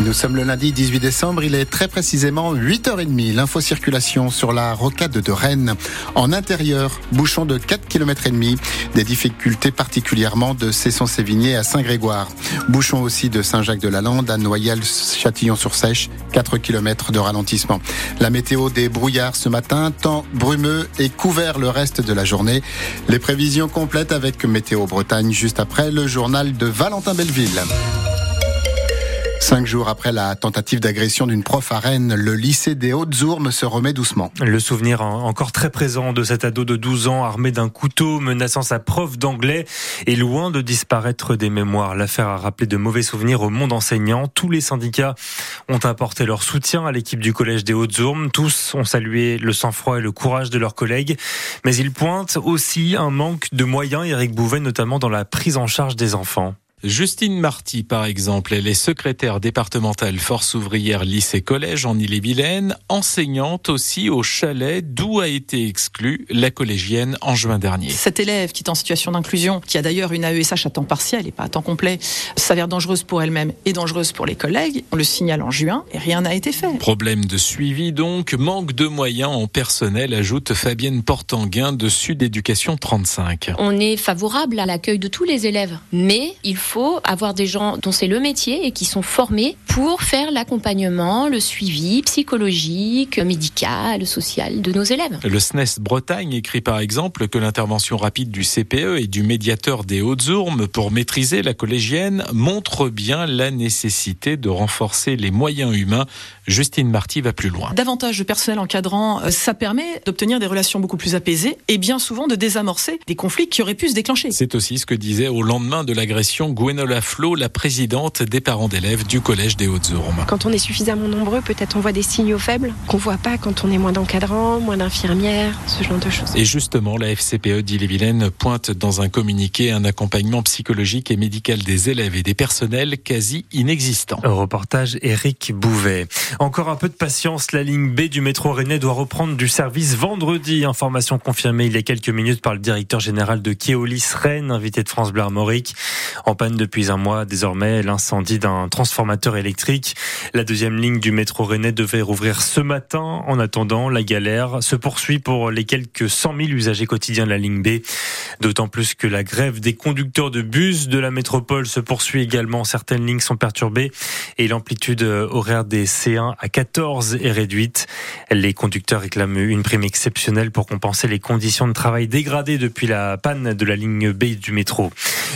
Nous sommes le lundi 18 décembre, il est très précisément 8h30. L'info circulation sur la rocade de Rennes. En intérieur, bouchon de 4 km et demi. Des difficultés particulièrement de Cesson-Sévigné à Saint-Grégoire. Bouchon aussi de Saint-Jacques-de-la-Lande à Noyelles-Châtillon-sur-Sèche. 4 km de ralentissement. La météo des brouillards ce matin, temps brumeux et couvert le reste de la journée. Les prévisions complètes avec Météo Bretagne juste après le journal de Valentin Belleville. Cinq jours après la tentative d'agression d'une prof à Rennes, le lycée des Hautes-Ourmes se remet doucement. Le souvenir encore très présent de cet ado de 12 ans armé d'un couteau menaçant sa prof d'anglais est loin de disparaître des mémoires. L'affaire a rappelé de mauvais souvenirs au monde enseignant. Tous les syndicats ont apporté leur soutien à l'équipe du collège des Hautes-Ourmes. Tous ont salué le sang-froid et le courage de leurs collègues. Mais ils pointent aussi un manque de moyens, Eric Bouvet, notamment dans la prise en charge des enfants. Justine Marty, par exemple, elle est secrétaire départementale Force ouvrière lycée-collège en Ille-et-Vilaine, enseignante aussi au chalet d'où a été exclue la collégienne en juin dernier. Cet élève qui est en situation d'inclusion, qui a d'ailleurs une AESH à temps partiel et pas à temps complet, s'avère dangereuse pour elle-même et dangereuse pour les collègues. On le signale en juin et rien n'a été fait. Problème de suivi donc, manque de moyens en personnel, ajoute Fabienne Portanguin de Sud Éducation 35. On est favorable à l'accueil de tous les élèves, mais il faut faut avoir des gens dont c'est le métier et qui sont formés pour faire l'accompagnement, le suivi psychologique, médical, social de nos élèves. Le SNES Bretagne écrit par exemple que l'intervention rapide du CPE et du médiateur des Hautes-Ourmes pour maîtriser la collégienne montre bien la nécessité de renforcer les moyens humains. Justine Marty va plus loin. Davantage de personnel encadrant, euh, ça permet d'obtenir des relations beaucoup plus apaisées et bien souvent de désamorcer des conflits qui auraient pu se déclencher. C'est aussi ce que disait au lendemain de l'agression Gwenola Flo, la présidente des parents d'élèves du collège des Hautes-Ourmes. Quand on est suffisamment nombreux, peut-être on voit des signaux faibles qu'on voit pas quand on est moins d'encadrants, moins d'infirmières, ce genre de choses. Et justement, la FCPE d'Ille-et-Vilaine pointe dans un communiqué un accompagnement psychologique et médical des élèves et des personnels quasi inexistant. reportage Eric Bouvet. Encore un peu de patience, la ligne B du métro Rennais doit reprendre du service vendredi. Information confirmée il y a quelques minutes par le directeur général de Keolis Rennes, invité de France Bleu Armorique. En panne depuis un mois désormais, l'incendie d'un transformateur électrique. La deuxième ligne du métro rennais devait rouvrir ce matin. En attendant, la galère se poursuit pour les quelques 100 000 usagers quotidiens de la ligne B. D'autant plus que la grève des conducteurs de bus de la métropole se poursuit également. Certaines lignes sont perturbées et l'amplitude horaire des C1 à 14 est réduite. Les conducteurs réclament une prime exceptionnelle pour compenser les conditions de travail dégradées depuis la panne de la ligne B du métro.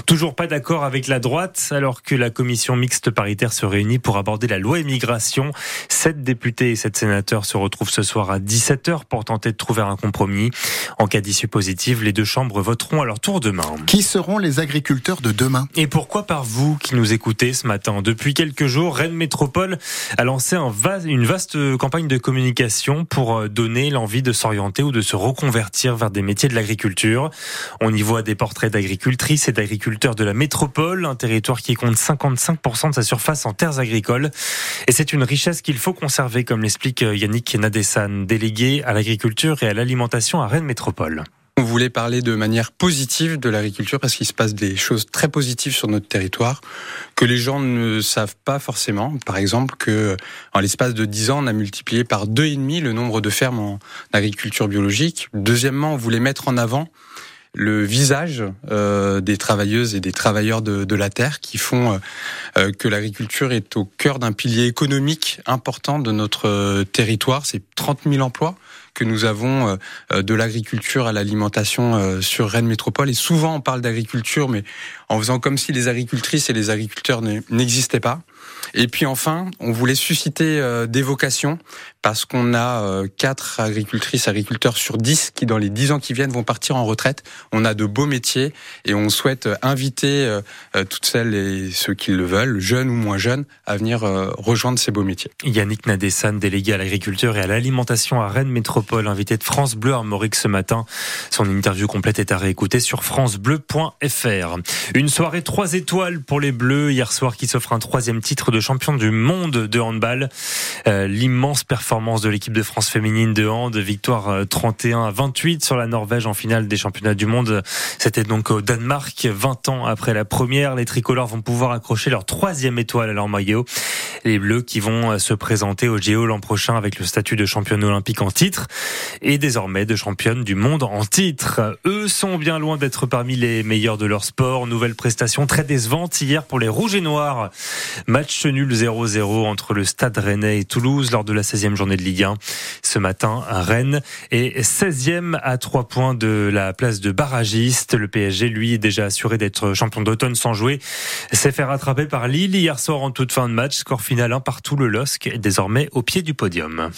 Toujours pas d'accord avec la droite alors que la commission mixte paritaire se réunit pour aborder la loi immigration. Sept députés et sept sénateurs se retrouvent ce soir à 17h pour tenter de trouver un compromis. En cas d'issue positive, les deux chambres voteront à leur tour demain. Qui seront les agriculteurs de demain? Et pourquoi par vous qui nous écoutez ce matin? Depuis quelques jours, Rennes Métropole a lancé un une vaste campagne de communication pour euh, donner l'envie de s'orienter ou de se reconvertir vers des métiers de l'agriculture. On y voit des portraits d'agricultrices et d'agriculteurs de la métropole, un territoire qui compte 55% de sa surface en terres agricoles. Et c'est une richesse qu'il faut conserver, comme l'explique euh, Yannick Nadessan, délégué à l'agriculture et à l'alimentation à Rennes Métropole. On voulait parler de manière positive de l'agriculture parce qu'il se passe des choses très positives sur notre territoire que les gens ne savent pas forcément. Par exemple, que en l'espace de 10 ans, on a multiplié par deux et demi le nombre de fermes en agriculture biologique. Deuxièmement, on voulait mettre en avant le visage euh, des travailleuses et des travailleurs de, la terre qui font euh, euh, que l'agriculture est au cœur d'un pilier économique important de notre territoire. C'est 30 000 emplois que nous avons de l'agriculture à l'alimentation sur Rennes Métropole. Et souvent on parle d'agriculture, mais en faisant comme si les agricultrices et les agriculteurs n'existaient pas. Et puis enfin, on voulait susciter euh, des vocations parce qu'on a euh, quatre agricultrices, agriculteurs sur 10 qui, dans les 10 ans qui viennent, vont partir en retraite. On a de beaux métiers et on souhaite euh, inviter toutes celles et ceux qui le veulent, jeunes ou moins jeunes, à venir rejoindre ces beaux métiers. Yannick Nadessan, délégué à l'agriculture et à l'alimentation à Rennes Métropole, invité de France Bleu Armorique ce matin. Son interview complète est à réécouter sur francebleu.fr. Une soirée trois étoiles pour les Bleus hier soir qui s'offre un troisième titre de champion du monde de handball. Euh, l'immense performance de l'équipe de France féminine de hand, victoire 31 euh, à 28 sur la Norvège en finale des championnats du monde. C'était donc au Danemark, 20 ans après la première. Les tricolores vont pouvoir accrocher leur troisième étoile à leur maillot. Les Bleus qui vont euh, se présenter au Géo l'an prochain avec le statut de championne olympique en titre et désormais de championne du monde en titre. Eux sont bien loin d'être parmi les meilleurs de leur sport. Nouvelle prestation très décevante hier pour les Rouges et Noirs. Match nul 0-0 entre le Stade Rennais et Toulouse lors de la 16e journée de Ligue 1. Ce matin, Rennes est 16e à 3 points de la place de barragiste. Le PSG, lui, est déjà assuré d'être champion d'automne sans jouer. S'est fait rattraper par Lille hier soir en toute fin de match. Score final 1 partout. Le LOSC est désormais au pied du podium.